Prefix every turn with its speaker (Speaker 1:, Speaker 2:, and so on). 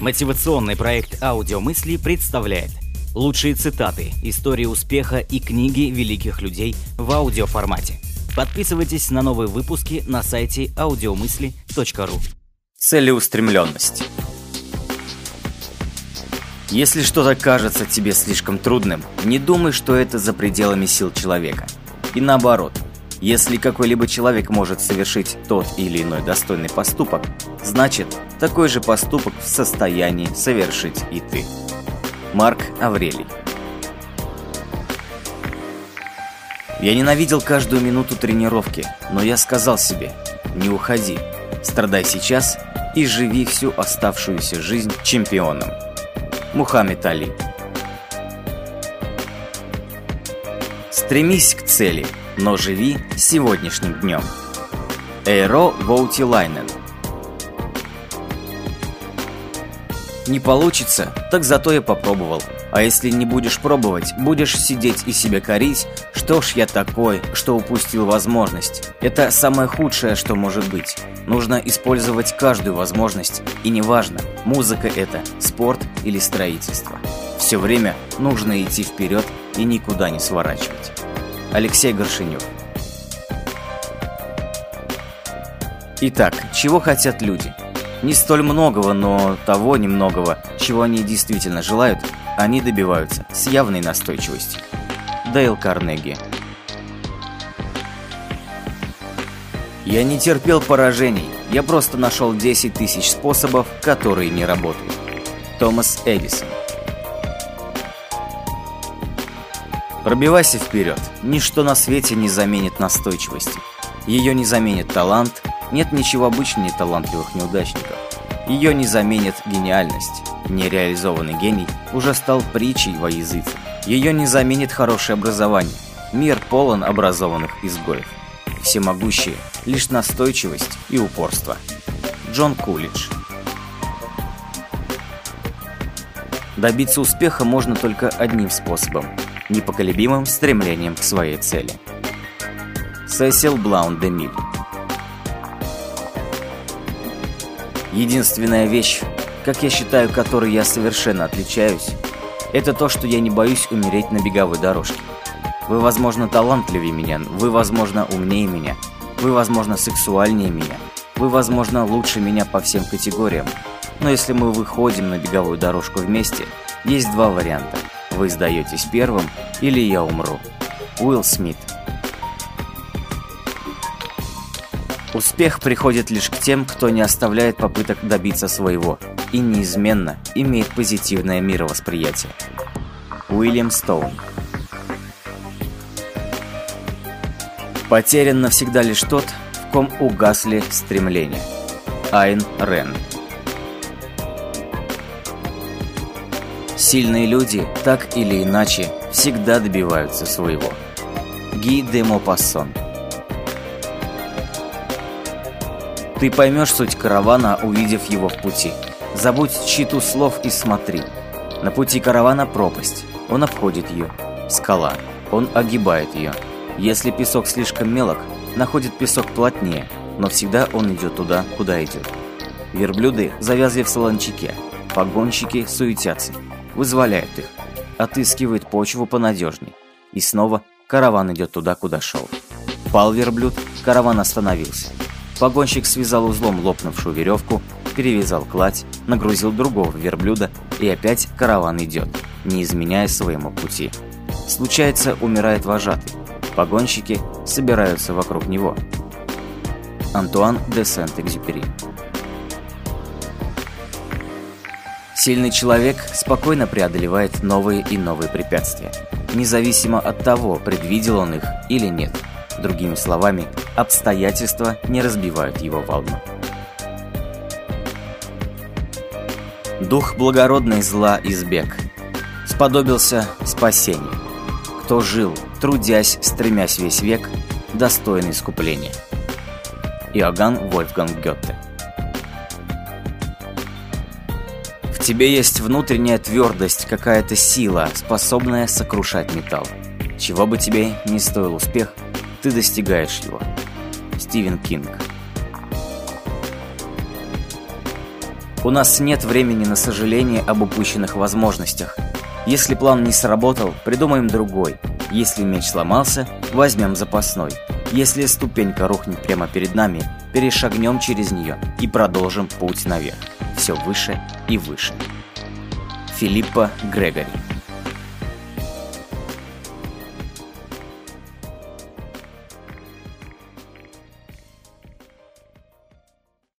Speaker 1: Мотивационный проект «Аудиомысли» представляет лучшие цитаты, истории успеха и книги великих людей в аудиоформате. Подписывайтесь на новые выпуски на сайте audiomысли.ру
Speaker 2: Целеустремленность Если что-то кажется тебе слишком трудным, не думай, что это за пределами сил человека. И наоборот – если какой-либо человек может совершить тот или иной достойный поступок, значит, такой же поступок в состоянии совершить и ты. Марк Аврелий Я ненавидел каждую минуту тренировки, но я сказал себе, не уходи, страдай сейчас и живи всю оставшуюся жизнь чемпионом. Мухаммед Али Стремись к цели – но живи сегодняшним днем. Эйро Воутилайнен Не получится, так зато я попробовал. А если не будешь пробовать, будешь сидеть и себя корить, что ж я такой, что упустил возможность. Это самое худшее, что может быть. Нужно использовать каждую возможность, и неважно, музыка это, спорт или строительство. Все время нужно идти вперед и никуда не сворачивать. Алексей Горшинев. Итак, чего хотят люди? Не столь многого, но того немногого, чего они действительно желают, они добиваются с явной настойчивостью. Дейл Карнеги Я не терпел поражений, я просто нашел 10 тысяч способов, которые не работают. Томас Эдисон Пробивайся вперед. Ничто на свете не заменит настойчивости. Ее не заменит талант. Нет ничего обычнее талантливых неудачников. Ее не заменит гениальность. Нереализованный гений уже стал притчей во языце. Ее не заменит хорошее образование. Мир полон образованных изгоев. Всемогущие лишь настойчивость и упорство. Джон Кулидж Добиться успеха можно только одним способом непоколебимым стремлением к своей цели. Сесил Блаун де Миль Единственная вещь, как я считаю, которой я совершенно отличаюсь, это то, что я не боюсь умереть на беговой дорожке. Вы, возможно, талантливее меня, вы, возможно, умнее меня, вы, возможно, сексуальнее меня, вы, возможно, лучше меня по всем категориям. Но если мы выходим на беговую дорожку вместе, есть два варианта – вы сдаетесь первым, или я умру. Уилл Смит. Успех приходит лишь к тем, кто не оставляет попыток добиться своего и неизменно имеет позитивное мировосприятие. Уильям Стоун Потерян навсегда лишь тот, в ком угасли стремления. Айн Рэнд Сильные люди, так или иначе, всегда добиваются своего. Ги де Мопассон Ты поймешь суть каравана, увидев его в пути. Забудь читу слов и смотри. На пути каравана пропасть. Он обходит ее. Скала. Он огибает ее. Если песок слишком мелок, находит песок плотнее, но всегда он идет туда, куда идет. Верблюды завязли в солончаке. Погонщики суетятся вызволяет их, отыскивает почву понадежней. И снова караван идет туда, куда шел. Пал верблюд, караван остановился. Погонщик связал узлом лопнувшую веревку, перевязал кладь, нагрузил другого верблюда, и опять караван идет, не изменяя своему пути. Случается, умирает вожатый. Погонщики собираются вокруг него. Антуан де Сент-Экзюпери Сильный человек спокойно преодолевает новые и новые препятствия, независимо от того, предвидел он их или нет. Другими словами, обстоятельства не разбивают его волну. Дух благородный зла избег, сподобился спасения. Кто жил, трудясь, стремясь весь век, достойный искупления. Иоганн Вольфганг Гетте тебе есть внутренняя твердость, какая-то сила, способная сокрушать металл. Чего бы тебе ни стоил успех, ты достигаешь его. Стивен Кинг У нас нет времени на сожаление об упущенных возможностях. Если план не сработал, придумаем другой. Если меч сломался, возьмем запасной. Если ступенька рухнет прямо перед нами, перешагнем через нее и продолжим путь наверх. Все выше и выше. Филиппа Грегори